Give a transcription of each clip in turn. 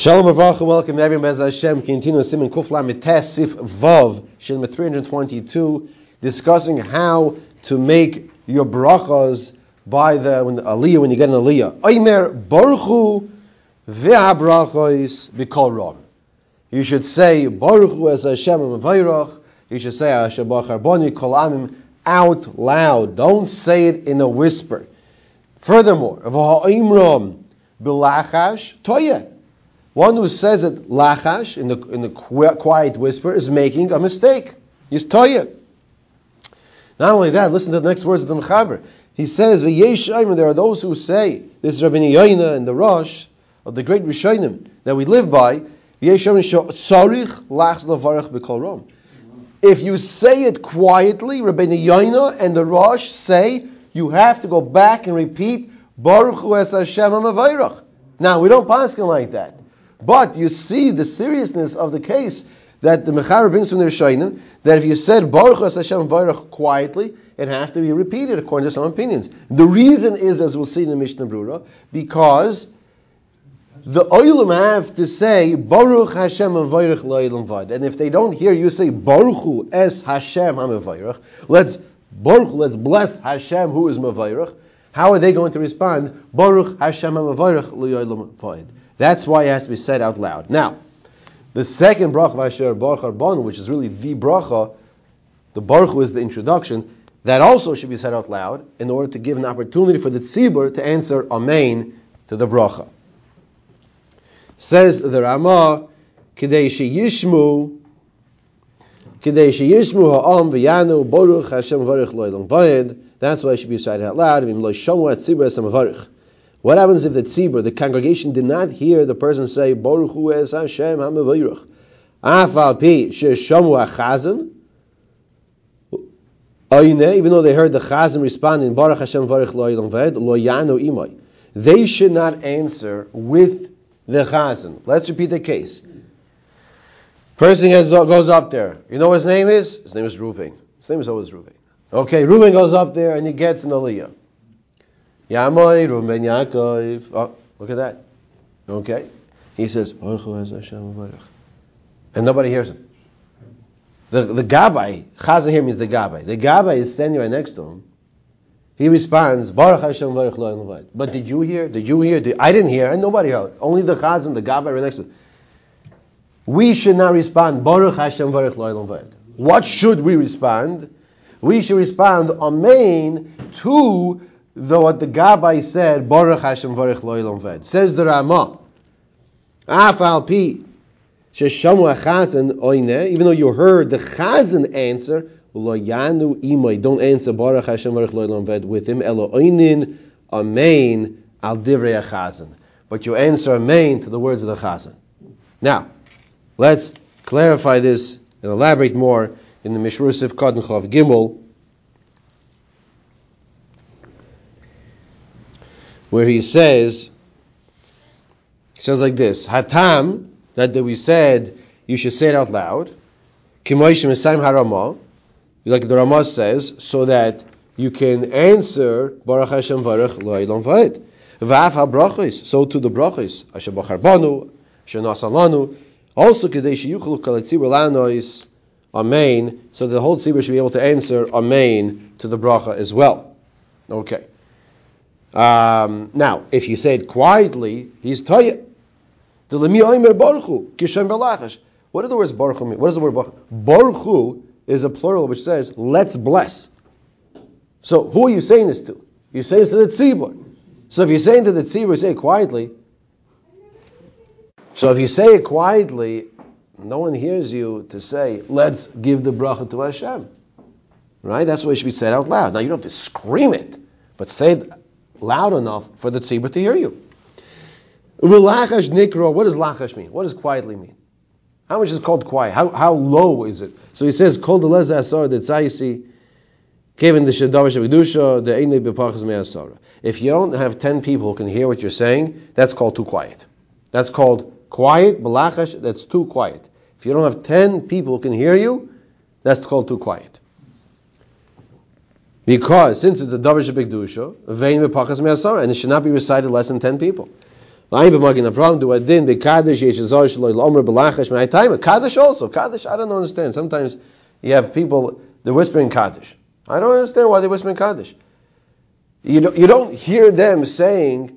Shalom Avracha, welcome everyone. Bez Hashem, continue Simon Kufla Mites Sif Vav, Shem 322, discussing how to make your brachas by the when aliyah when you get an aliyah. Oimer Baruchu Ve'abrachos B'Kol Ram. You should say Baruchu as Hashem Mavayrach. You should say Hashem Bachar Boni Kol Amim out loud. Don't say it in a whisper. Furthermore, V'Ha'imram B'Lachash Toyeh. One who says it lachash in the in the quiet whisper is making a mistake. He's toya. Not only that, listen to the next words of the Mechaber. He says, "V'yesh There are those who say this is Rabbi Yoina and the Rosh of the great Rishonim that we live by. If you say it quietly, Rabbi Yoina and the Rosh say you have to go back and repeat Baruch Hu Es Hashem Now we don't pass like that. But you see the seriousness of the case that the Mechaber brings from the Rishonim, that if you said Baruch Hashem Vayrach quietly, it has to be repeated according to some opinions. The reason is, as we'll see in the Mishnah Brura, because the Oilam have to say Baruch Hashem Vayrach Lo'ilam Vad. And if they don't hear you say Baruch Es Hashem HaMevayrach, let's Baruch, let's bless Hashem who is Mevayrach, how are they going to respond? Baruch Hashem HaMevayrach Lo'ilam Vad. That's why it has to be said out loud. Now, the second bracha of Asher Baruch Arbanu, which is really the bracha, the Baruch is the introduction, that also should be said out loud in order to give an opportunity for the tzibur to answer Amen to the bracha. Says the Ramah, Kidei Yishmu, Kidei Yishmu Ha'am V'yanu Baruch Hashem Varich Lo'elam Vayed. That's why it should be said out loud. V'im Lo Shomu At Tzibur Esam Varich. What happens if the tzibur, the congregation, did not hear the person say Baruch Hu Es Hashem Hamavayrach? Afal pi sheshamu achazan. Even though they heard the chazan responding Baruch Hashem Varich Lo Ved Lo Yanu Imay, they should not answer with the chazan. Let's repeat the case. Person goes up there. You know what his name is? His name is Ruvain. His name is always Ruvain. Okay, Ruvain goes up there and he gets an aliyah. Yamoy Ruben Yaakov. Oh, look at that. Okay. He says, and nobody hears him. The, the Gabbai, Chazan here means the Gabbai. The Gabbai is standing right next to him. He responds, Baruch Hashem Baruch Lo But did you hear? Did you hear? Did, I didn't hear, and nobody heard. Only the Chazan, the Gabbai right next to him. We should not respond, Baruch Hashem Baruch Lo What should we respond? We should respond, Amen, to the what the Gabbai said, Baruch Hashem Baruch Loilam Ved. Says the Ramah, Af al pi sheshamu oine, even though you heard the chazan answer, lo yanu imay, don't answer Baruch Hashem Baruch Loilam Ved with him, elo oinin amein al divrei achazan. But you answer amein to the words of the chazan. Now, let's clarify this and elaborate more in the Mishmur Sif Kadnchov Gimel, where he says, he says like this, Hatam, that, we said you should say it out loud, like the Ramah says, so that you can answer Baruch Hashem Baruch Lo'ilam Va'ed. V'af ha-brachos, so to the brachos, Asher Bachar Banu, Asher also Kadei Sheyuchlu Kaletzibur Lanois, Amen, so the whole tzibur should be able to answer Amen to the bracha as well. Okay. Um, now, if you say it quietly, he's toya. What are the words baruch mean? What does the word baruch? Baruch is a plural which says, let's bless. So who are you saying this to? You're saying this to the tzibur. So if you're saying to the tzibur, say it quietly. So if you say it quietly, no one hears you to say, let's give the bracha to Hashem. Right? That's what it should be said out loud. Now you don't have to scream it, but say it loud enough for the tzibur to hear you. Lachash nikro, what does lachash mean? What does quietly mean? How much is called quiet? How, how low is it? So he says, Kol deleza asar the tzayisi, Kevin the shadavar shabidusha, the einle bepachas me'asara. If you don't have ten people who can hear what you're saying, that's called too quiet. That's called quiet, balachash, that's too quiet. If you don't have ten people who can hear you, that's called too quiet. Because since it's a davar shebekdusha, vein bepachas me'asara, and it should not be recited less than ten people. Line b'magin Avram do adin b'kadosh yesh azar shelo l'omer b'lachash my time Kaddish also. Kaddish I don't understand. Sometimes you have people they're whispering Kaddish I don't understand why they're whispering Kaddish you don't, you don't hear them saying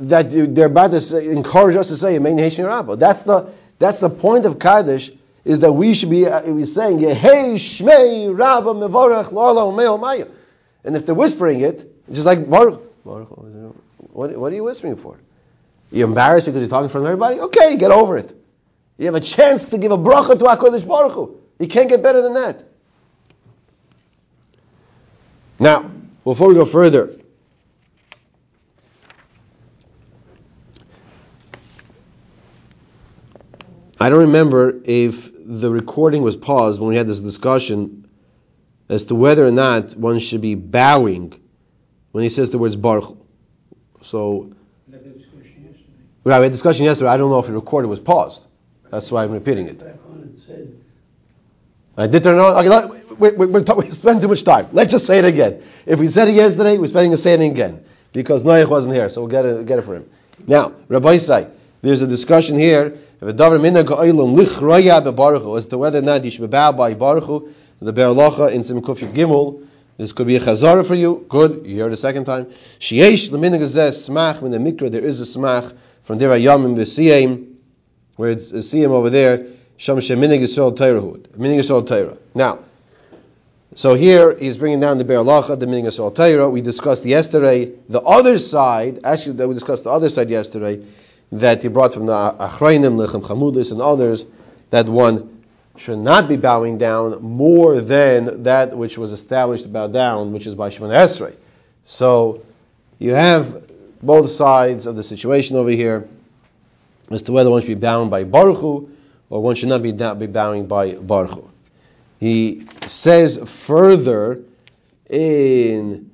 that they're about to say, encourage us to say Amen Hashem Rabba. That's the that's the point of Kaddish is that we should be, uh, be saying Hey Shmei Rabba Mevorach Lala Umeo Maya. And if they're whispering it, just like Baruch, Baruch what, what are you whispering for? You're embarrassed because you're talking in front of everybody? Okay, get over it. You have a chance to give a bracha to HaKadosh Baruch Hu. You can't get better than that. Now, before we go further, I don't remember if the recording was paused when we had this discussion as to whether or not one should be bowing when he says the words Baruch. So, we had a discussion yesterday. I don't know if the recording was paused. That's why I'm repeating it. I did turn on. Okay, we, we, we, we spend too much time. Let's just say it again. If we said it yesterday, we're spending a saying again because Noach wasn't here, so we'll get it, get it for him. Now, Rabbi say there's a discussion here if a davar minna ka'olam lichraya bebaruchu as to whether or not you should bow by baruchu, the be'alacha in Simkufit Gimel, this could be a chazara for you. Good, you hear it a second time. Sheyesh leminna gazes smach when the mikra there is a smach from there yamim v'siyim, where it's a siyim over there. Sham sheminig yisrael teirahud, minig yisrael teirah. Now. So here he's bringing down the Be'alacha, the of Torah. We discussed yesterday the other side. Actually, that we discussed the other side yesterday that he brought from the Achrayim, Lechem Chamudis, and others, that one should not be bowing down more than that which was established to bow down, which is by Shemon Esrei. So you have both sides of the situation over here as to whether one should be bound by Baruch Hu, or one should not be, be bowing by Baruch Hu. He says further in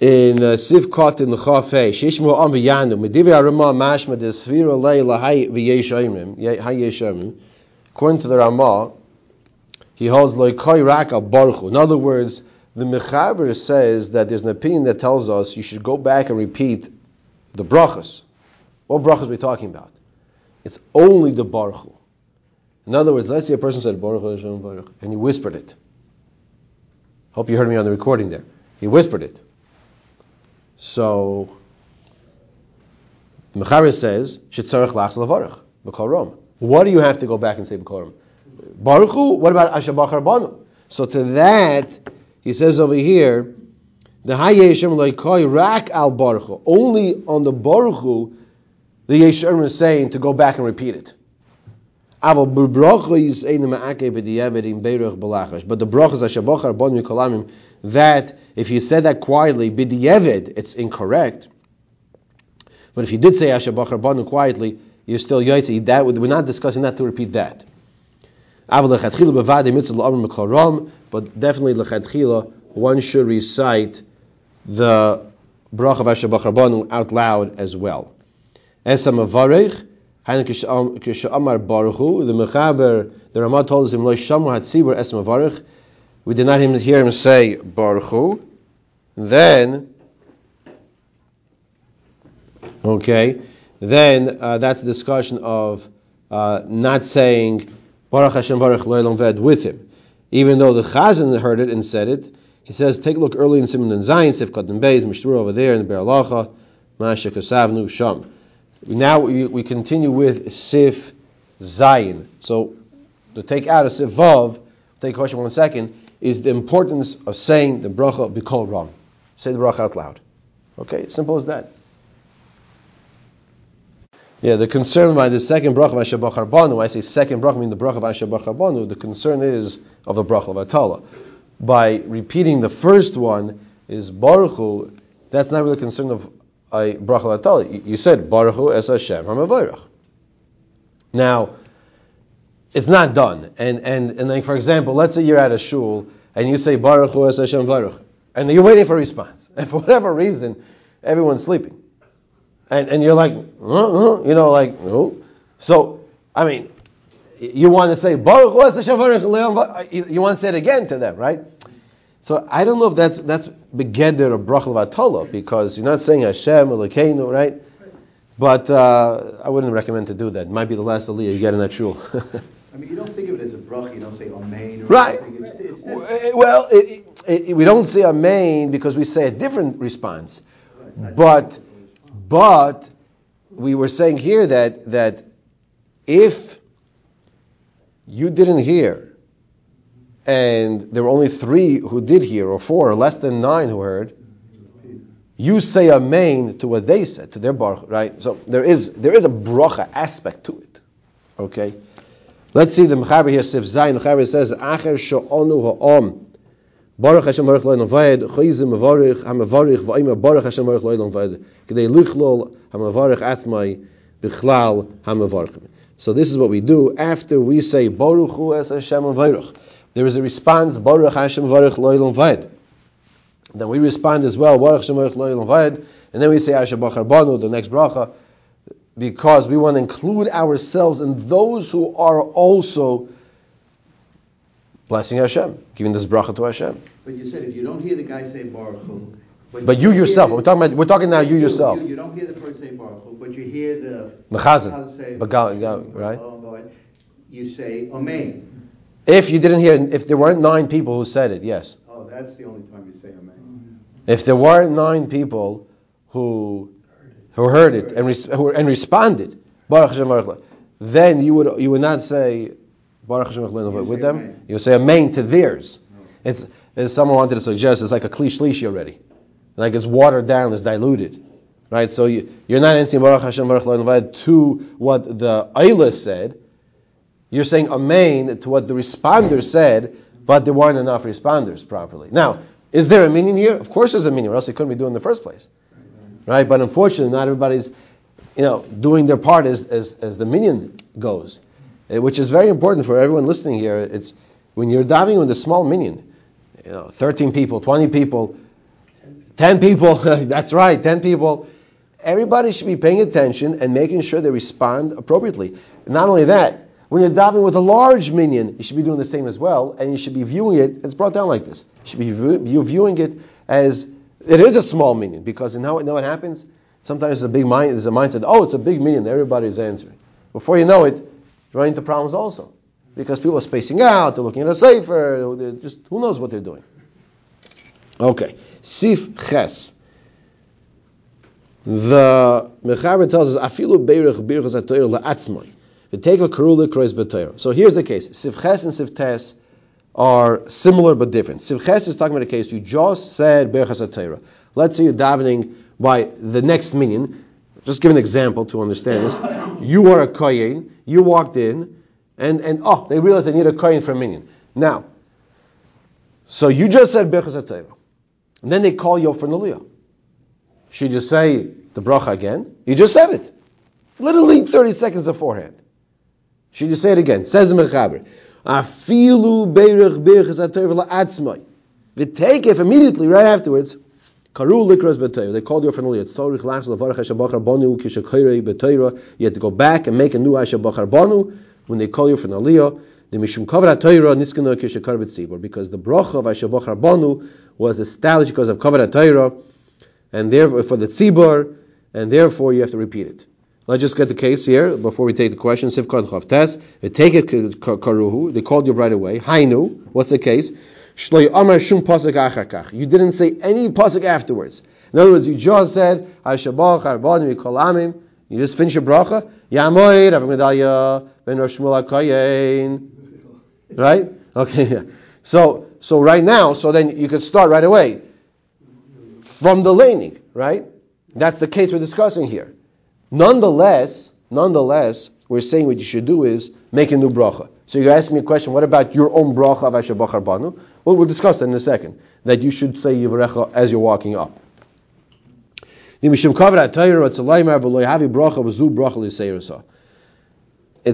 in uh, Sivkot in the Chafei, Shishmu Am V'Yanu, Medivi Arama Mashma de Svira Lei Lahai V'Yeshayimim, according to the Ramah, he holds Loikoi Rak Baruch In other words, the Mechaber says that there's an opinion that tells us you should go back and repeat the brachas. What brachas are we talking about? It's only the Baruch In other words, let's say a person said Baruch, and he whispered it. Hope you heard me on the recording there. He whispered it. So the says, Shetzarech lachs levarach, b'kol rom. What do you have to go back and say b'kol rom? What about Ashabach Banu? So to that, he says over here, the Hayeshem loikoi rak al Baruch Hu. Only on the Baruch Hu, the Yeshem is saying to go back and repeat it. But the brachas Ashabach Banu Kolamim, that if you said that quietly, bidiyeved, it's incorrect. But if you did say Ashabach Rabbanu quietly, you're still yaitzi. That we're not discussing that to repeat that. But definitely lechatchila, one should recite the bracha of Ashabach Rabbanu out loud as well. The Mechaber, the Ramah told us him, Lo Shamar Hatzibur Es Mavarech, we did not even hear him say Baruch then, okay, then uh, that's a discussion of uh, not saying Baruch Hashem Baruch Lo'elam Ved with him. Even though the Chazan heard it and said it, he says, take a look early in Simon and Zayin, Sifkat and Beis, Mishtur over there in the Beralacha, Masha Kasavnu Sham. Now we, we continue with Sif Zayin. So to take out a Sif Vav, take a question one second, is the importance of saying the bracha b'kol ram. Say the bracha out loud. Okay, simple as that. Yeah, the concern by the second bracha of Ashabach Harbanu, I say second bracha, I mean the bracha of Ashabach Harbanu, the concern is of the bracha of Atala. By repeating the first one is Baruch Hu, that's not really a concern of a bracha of Atala. You said Baruch Hu es Hashem HaMavarach. Now, it's not done. And, and, and like, for example, let's say you're at a shul and you say Baruch Hu Hashem Baruch, and you're waiting for a response. And for whatever reason, everyone's sleeping. And, and you're like, uh, uh, you know, like. So, I mean, you want to say Baruch Hu Hashem Baruch, you want to say it again to them, right? So I don't know if that's that's begeder of brachal vatola because you're not saying Hashem Elokeinu, right? But uh, I wouldn't recommend to do that. It might be the last aliyah you get in that shul. I mean, you don't think of it as a bracha. You don't say amen. Or Right. It's, it's, eh, well, it, it, it- we don't say amen because we say a different response. But but we were saying here that that if you didn't hear and there were only three who did hear or four or less than nine who heard you say amen to what they said to their baruch right so there is there is a bracha aspect to it okay let's see the mechaber here sif zayin. Mechaber says acher she'onu ha'om. Baruch Hashem Baruch Lo Vayed. Chayzim Mavarich HaMavarich Va'im Baruch Hashem Baruch Lo Vayed. Kedei Lichlol HaMavarich Atzmai Bichlal HaMavarich So this is what we do after we say Baruch Hu Es Hashem Mavarich. There is a response Baruch Hashem Baruch Lo Vayed. Then we respond as well Baruch Hashem Baruch Lo Vayed, and then we say Hashem Bachar Banu the next bracha because we want to include ourselves in those who are also blessing Hashem, giving this bracha to Hashem. but you said if you don't hear the guy say baruch Hu, But you hear yourself, the- we're talking about, we're talking now you yourself. You, you don't hear the person say baruch Hu, but you hear the The chazan, chazan say the gal- gal- right? Oh, Lord. You say amen. If you didn't hear, if there weren't nine people who said it, yes. Oh, that's the only time you say amen. If there weren't nine people who who heard it and res, who, and responded, Baruch Hashem Baruch then you would you would not say Baruch Hashem Baruch with them. You would say amen to theirs. It's as someone wanted to suggest, it's like a klish already, like it's watered down, it's diluted, right? So you, you're not answering Baruch Hashem Baruch to what the Eilah said. You're saying amen to what the responder said, but there weren't enough responders properly. Now, is there a meaning here? Of course there's a meaning, or else they couldn't be doing in the first place. Right? But unfortunately, not everybody's, you know, doing their part as, as, as the minyan goes. Uh, Which is very important for everyone listening here. It's when you're diving with a small minyan, you know, 13 people, 20 people, 10 people, that's right, 10 people. Everybody should be paying attention and making sure they respond appropriately. Not only that, when you're diving with a large minyan, you should be doing the same as well, and you should be viewing it. It's brought down like this. You should be view, viewing it as it is a small minyan because you know, you know what happens. Sometimes there's a big mind. There's a mindset. Oh, it's a big minyan. Everybody's answering. Before you know it, you run into problems also because people are spacing out. They're looking at a safer. They're just who knows what they're doing. Okay, Sif Ches. The Mechaber tells us Afilu Beirich Birchas HaTorah LaAtzmai. The take a karula b'Torah. So here's the case. Sivches and Sivtes are similar but different. Sivches is talking about a case you just said Berchas HaTorah. Let's say you're davening by the next minyan. Just give an example to understand this. You are a kohen. You walked in, and and oh, they realized they need a kohen for a minyan. Now, so you just said Berchas HaTorah, and then they call you for Naliyah. Should you say the bracha again? You just said it, literally 30 seconds beforehand. Should you say it again? Says the Mechaber. Afilu beirich birchas atayv la'atzmai. If immediately, right afterwards, karu likras b'tayr. They called you for It's sorich lachs banu. You have to go back and make a new hashabachar banu when they call you for Aliyah. The mishum kavra tayra niskana kishakar b'tzibur. Because the bracha of hashabachar banu was established because of kavra tayra, and therefore for the tzibur, and therefore you have to repeat it. Let's just get the case here before we take the question. Sivkad Chavtes. They take it karuhu. They called you right away. Hainu. What's the case? Amar Shum Pasuk Achakach. You didn't say any pasuk afterwards. In other words, you just said Hashabach Harbanu Kolamim. You just finish your bracha. Yamoid Rav Gedalia Ben Rosh. Right? Okay. So so right now, so then you could start right away from the laning. Right? That's the case we're discussing here. Nonetheless, nonetheless, we're saying what you should do is make a new bracha. So you're asking me a question, what about your own bracha of Ashabachar Banu? Well, we'll discuss that in a second. That you should say Yivrecha as you're walking up. It's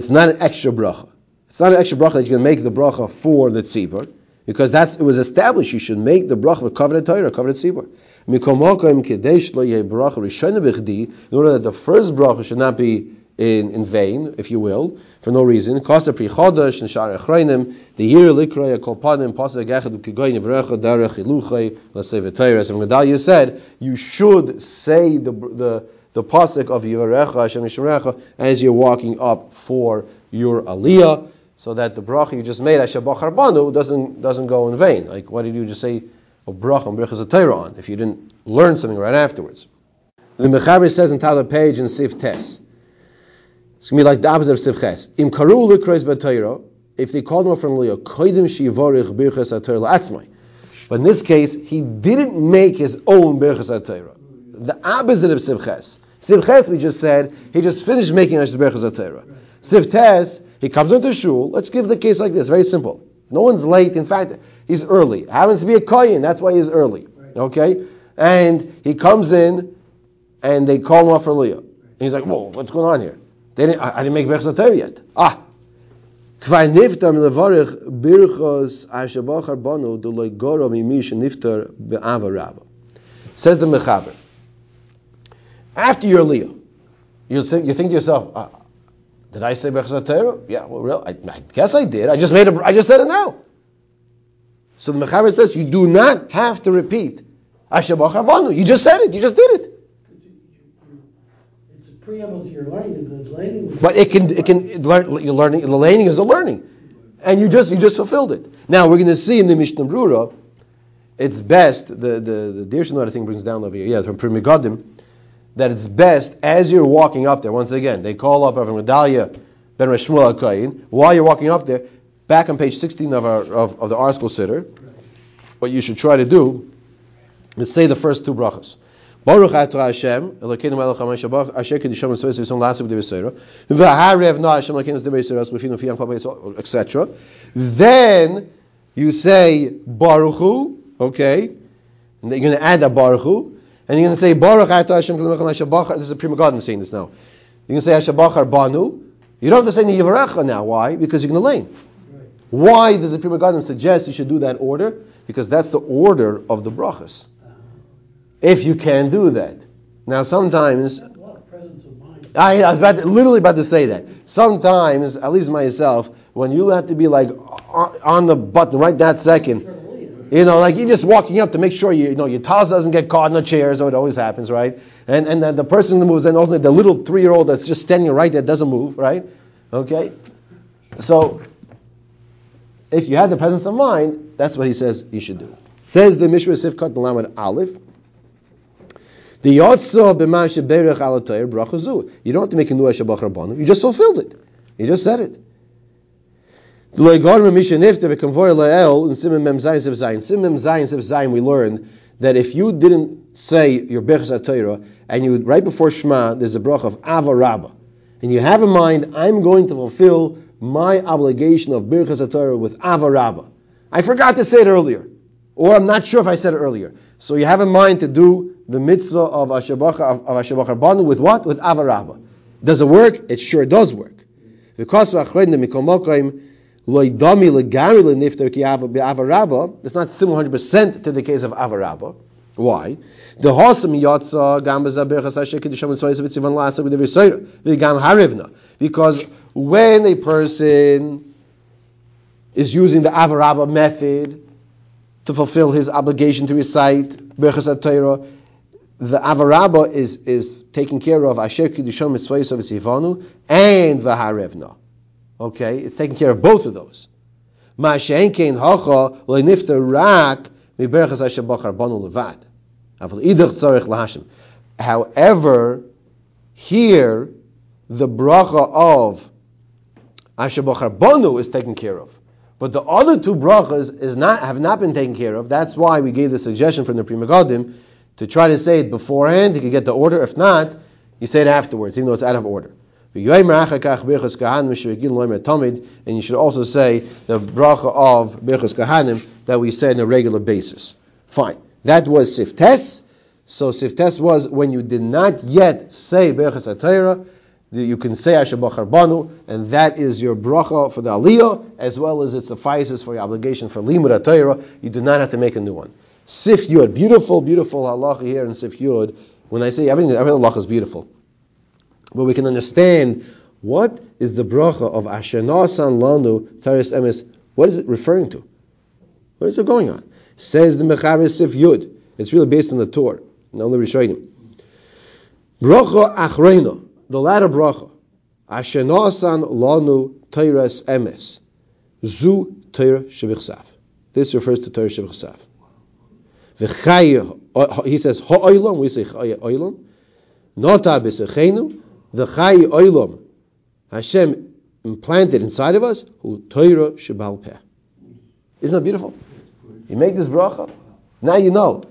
not an extra bracha. It's not an extra bracha that you can make the bracha for the tzibur, because that's it was established. You should make the bracha for covenant Torah, covenant tzibur. In order that the first bracha should not be in, in vain, if you will, for no reason. Kosa pri chodesh and shar echreinim, the year likroya kol panim, pasa gechad ukigoyin v'recha derech iluchay, v'teiras. And Gedalia said, you should say the, the, the pasuk of Yivarecha Hashem Yishmerecha as you're walking up for your aliyah, so that the bracha you just made, Ashabach Banu, doesn't, doesn't go in vain. Like, what did you just say a bracha brachas Torah on if you didn't learn something right afterwards? The Mechaber says in Tala page in Sif Tes, it's going to be like the opposite of Sif Ches. Im karu likrois b'Torah, if they called him up from Leah, koidim shivorich birchas Torah la'atzmai. But in this case, he didn't make his own birchas Torah. The opposite of Sif Ches. Sif Ches, we just said, he just finished making his birchas Torah. Sif Tes, he comes into shul. Let's give the case like this, very simple. No one's late. In fact, he's early. Happens to be a koyin. That's why he's early. Okay, and he comes in, and they call him off for Leah. And he's like, "Whoa, what's going on here? They didn't, I, I didn't make Berchas yet." Ah. Kvar niftar levarich birchos ashabachar banu deloy goro mimish niftar be'ava rabba. Says the Mechaber. After your Leah, you think you think to yourself, uh, "Did I say Berchas Torah? Yeah, well, real, I, I guess I did. I just made a, I just said it now." So the Mechaber says you do not have to repeat Ashabachar banu. You just said it. You just did it. It's a preamble to your learning. The learning But it can it can learn, you're learning the learning is a learning, and you just you just fulfilled it. Now we're going to see in the Mishnah Brura, it's best the the the Dirshon I think brings down over here. Yeah, from Pri Megadim, that it's best as you're walking up there. Once again, they call up Rav Medalia Ben Reshmuel Akayin while you're walking up there. Back on page 16 of our of, of the article sitter, what you should try to do is say the first two brachas. Baruch atah Hashem, Elokeinu melech hamayim shabach, asher kedisham and sois v'son lasem b'dei v'seira, v'harev na Hashem Elokeinu zdei v'seira, l'finu fiyam pabay, etc. Then you say Baruch Hu, okay, and you're going to add that Baruch Hu, and you're going to say Baruch atah Hashem, this is a prima God I'm saying this now. You're going to say Hashabachar Banu, you don't have to say Niyivarecha now, why? Because you're going to lane. Why does the Pri Megadim suggest you should do that order? Because that's the order of the brachas. If you can do that. Now sometimes, a lot of presence of mind. I, I was about to, literally about to say that. Sometimes, at least myself, when you have to be like on the button right that second, you know, like you're just walking up to make sure you, you know your toss doesn't get caught in the chairs, or it always happens, right? And and then the person moves, and also the little three year old that's just standing right there doesn't move, right? Okay, so if you have the presence of mind, that's what he says you should do. Says the Mishra Sifkat Lamed Aleph. The. You don't have to make a new Shabbat Rabbanu. You just fulfilled it. You just said it. Mem Zayin Zayin. We learned that if you didn't say your Berchas HaTorah and you right before Shema there's a brach of Ava Rabbah and you have in mind I'm going to fulfill my obligation of Birchas HaTorah with Ava Rabbah. I forgot to say it earlier, or I'm not sure if I said it earlier. So you have in mind to do the mitzvah of Ashabach of Ashabach Rabbanu with what? With Ava Rabbah. Does it work? It sure does work. Because It's not similar 100 percent to the case of Ava Why? The hosam yatsa gam bezabirchas asher kedisham mitzoyis v'tzivan lasa soira v'gam harivna. Because when a person is using the Avarabba method to fulfill his obligation to recite Berchas HaTorah, the Avarabba is, is taken care of Asher Kiddushan Mitzvahs of Tzivanu and Vaharevna. Okay, it's taking care of both of those. However, here the bracha of Asher Bachar Banu is taken care of. But the other two brachas is not have not been taken care of. That's why we gave the suggestion from the Pri Megadim to try to say it beforehand. You can get the order. If not, you say it afterwards, even though it's out of order. And you should also say the bracha of Birchas Kahanim that we say on a regular basis. Fine. That was Siftes. So Siftes was when you did not yet say Birchas HaTorah, you can say Ashabachar Banu, and that is your bracha for the Aliyah, as well as it suffices for your obligation for Limud HaTorah. You do not have to make a new one. Sif Yud, beautiful, beautiful halacha here in Sif Yud. When I say everything, every halacha is beautiful. But we can understand what is the bracha of Asher Nasan Lanu Taris Emes. What is it referring to? What is it going on? Says the Mechaber Sif Yud. It's really based on the Torah. Me show you. Bracha Achreina, the latter bracha. Asher Nasan Lanu Taris Emes. Zu Torah Shebichsav. This refers to Torah Shebichsav. He says Ha'olam, we say Ha'olam. Nota b'sechenu, the Chai Olam. Hashem implanted inside of us, who Torah Shebal Peh. Isn't that beautiful? You make this bracha, now you know.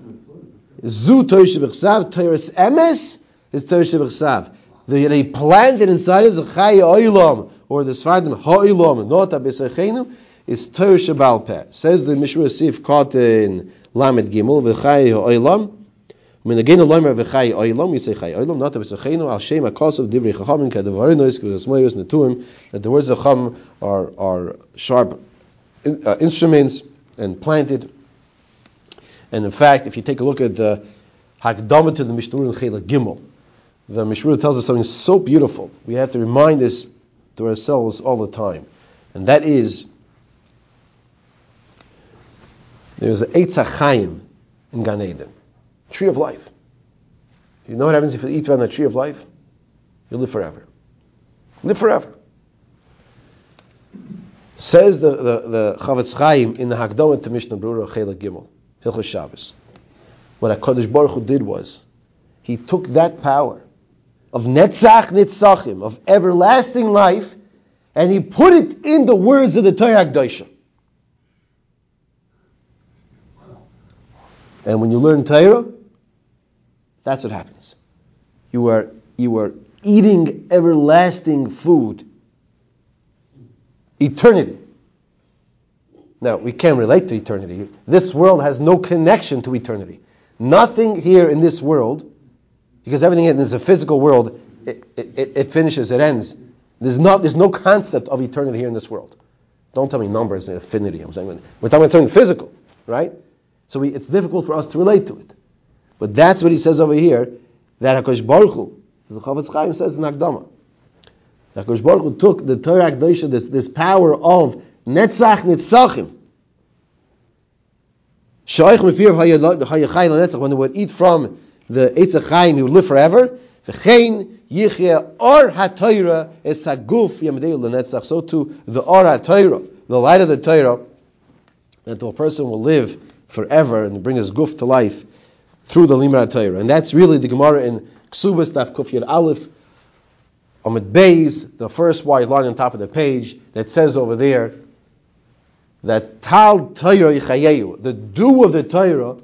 Zu Torah Shebichsav, Torah's emes is Torah Shebichsav. The he planted inside us, the Chai Olam, or the Sfardim Ha'olam, Nota b'sechenu, is Torah Shebal Peh. Says the Mishra Sif caught in Lamed Gimel, v'chai ha'olam, when again the loimer v'chai oilam, we say chai oilam, not v'sachenu al shem akasav divrei chachamim kadavarinos k'gasmoyos netuim, that the words of chacham are, are sharp uh, instruments and planted. And in fact, if you take a look at the Hakdama to the Mishnah in Chela Gimel, the Mishnah tells us something so beautiful. We have to remind this to ourselves all the time. And that is, there's an Eitz HaChaim in Gan Eden, tree of life. You know what happens if you eat from the tree of life? You live forever. Live forever. Says the, the, the Chafetz Chaim in the Hakdama to Mishnah Brura Chela Gimel, Shabbos. What HaKadosh Baruch Hu did was, he took that power of Netzach Nitzachim, of everlasting life, and he put it in the words of the Torah Akdosha. And when you learn Torah, that's what happens. You are you are eating everlasting food. Eternity. Now, we can't relate to eternity. This world has no connection to eternity. Nothing here in this world, because everything is a physical world, it, it, it finishes, it ends. There's, not, there's no concept of eternity here in this world. Don't tell me numbers and affinity. I'm saying we're talking about something physical, right? So we, it's difficult for us to relate to it. But that's what he says over here, that HaKadosh Baruch Hu, the Chafetz Chaim says in Akdama, HaKadosh Baruch Hu took the Torah Akdosha, this, this power of Netzach Nitzachim, Shoich Mepir Hayachai Netzach, when they would eat from the Eitz HaChaim, he would live forever, V'chein Yichya Or HaTorah Es HaGuf Yamdei L'Netzach, so too the Or HaTorah, the light of the Torah, that the person will live forever and bring his guf to life through the Limra Torah. And that's really the Gemara in Ksubas Daf Kufyat Aleph, Amid Beis, the first white line on top of the page, that says over there that Tal Torah Yichayeyu, the dew of the Torah,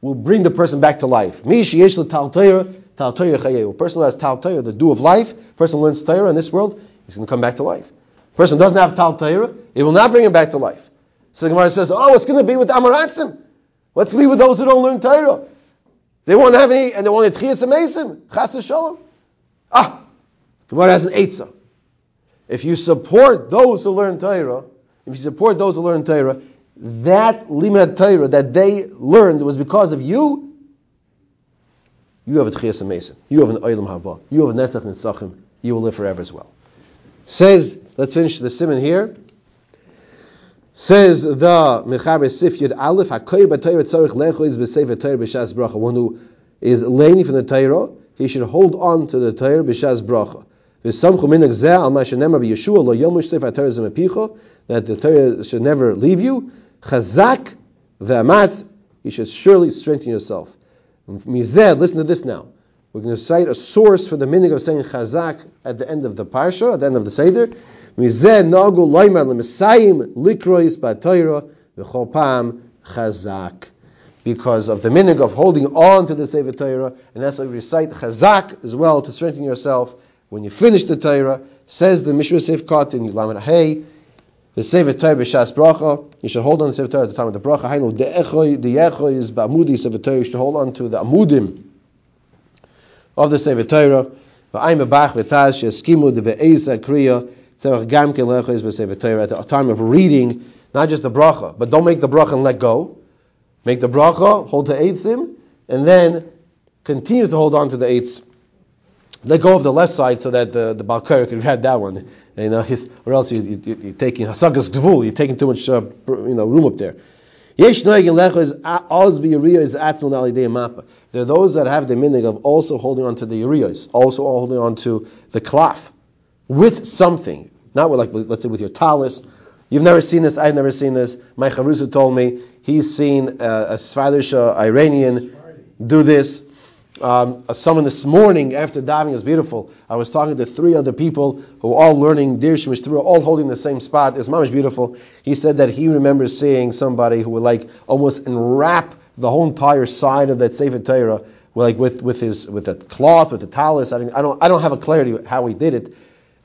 will bring the person back to life. Mishi Yesh Tal Torah, Tal Torah Yichayeyu. A person who has Tal Torah, the dew of life, person learns Torah in this world, he's going to come back to life. A person doesn't have Tal Torah, it will not bring him back to life. So the Gemara says, oh, it's going to be with Amaratzim? Going be with those who don't learn Torah? They won't have any, and they won't have Tchias Amesim. Chas Shalom. Ah, Gemara has an Eitzah. If you support those who learn Torah, if you support those who learn Torah, that limit Torah that they learned was because of you. You have a Tchias Amesim. You have an Olam Haba. You have a Netzach Nitzachim. You will live forever as well. Says, let's finish the simon here. Says the Mechaber Sif Yud Aleph Hakoyer B'Torah Tzarich Lecho is B'Sefer Torah B'Shas Bracha. One who is learning from the Torah, he should hold on to the Torah B'Shas Bracha. V'Samchu Minag Zeh Al Mashanemar B'Yeshua Lo Yomush Sefer Torah Zemepicha that the Torah should never leave you. Chazak V'Amatz you should surely strengthen yourself. Mizeh, listen to this now. We're going to cite a source for the meaning of saying Chazak at the end of the parsha, at the end of the Seder. Mizeh nagu loimer lemesayim likrois batoira v'chol pam chazak. Because of the minig of holding on to the Sefer Torah, and that's why we recite chazak as well to strengthen yourself. When you finish the Torah, says the Mishra Sif Kot in Lamed Hey, the Sefer Torah b'shas bracha, you should hold on to the Sefer Torah at the time of the bracha. Hainu de'echoy, de'echoy is ba'amudi Sefer Torah, you should hold on to the amudim of the Sefer Torah. V'ayim b'bach v'taz she'eskimu de'be'eza kriya, at the time of reading, not just the bracha, but don't make the bracha and let go. Make the bracha, hold to eitzim, and then continue to hold on to the eitz let go of the left side so that the the Balkar could have that one. You know, his, or else you, you, you're taking Hasagas Gvul, you're taking too much uh, you know room up there. Yesh. There are those that have the meaning of also holding on to the uriahs, also holding on to the klaf with something, not with like let's say with your talis. You've never seen this. I've never seen this. My charusa told me he's seen uh, a Svadish uh, Iranian do this. Um, someone this morning after diving is beautiful. I was talking to three other people who are all learning Dirshim Mishtabura, all holding the same spot. It's mamish beautiful. He said that he remembers seeing somebody who would like almost enwrap the whole entire side of that Sefer Torah, like with, with his with a cloth, with a talus. I I don't I don't have a clarity how he did it,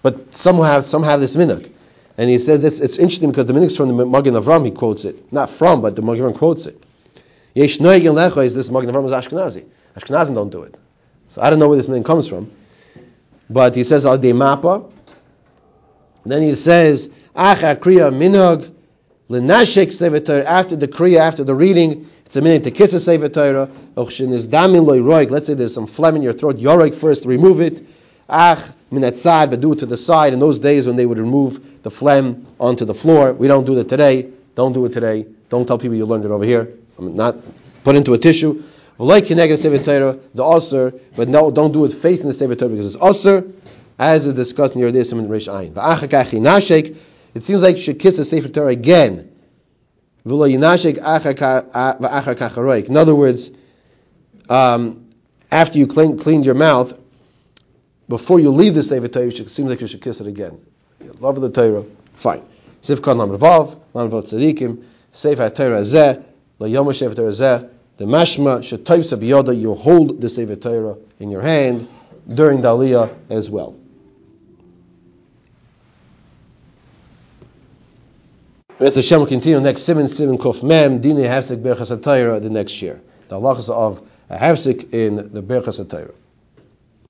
but some have some have this minhag. And he says this, it's interesting because the minhag's from the Magen Avram, he quotes it. Not from, but the Magen Avram quotes it. Yesh Lecha is this Magen Avram is Ashkenazi. Ashkenazim don't do it. So I don't know where this name comes from. But he says al mapa. Then he says acha kriya minog lenashek sefer after the kriya after the reading. It's a minute to kiss a Torah. loy roig. Let's say there's some phlegm in your throat. Yoreg first, remove it. Ach minat side, but do it to the side. In those days when they would remove the phlegm onto the floor, we don't do that today. Don't do it today. Don't tell people you learned it over here. I'm not put into a tissue. Like the Osir, but no, don't do it facing the Sefer Torah because it's Osir, as is discussed in Yerdesim and Rish Ayin. It seems like you should kiss the Sefer Torah again. In other words, um, after you clean, cleaned your mouth, before you leave the Sefer Torah, it seems like you should kiss it again. Love of the Torah, fine. Sifkan Lam Ravav, Lam Ravav Tzadikim, Sefer Torah Zeh, La Yom Sefer Torah Zeh, the mashma shetayvsa biyoda, you hold the Sefer Torah in your hand during the Aliyah as well. With Hashem will continue next seven seven kuf mem dine hafsik berchas the next year. The halachas of a hafsik in the berchas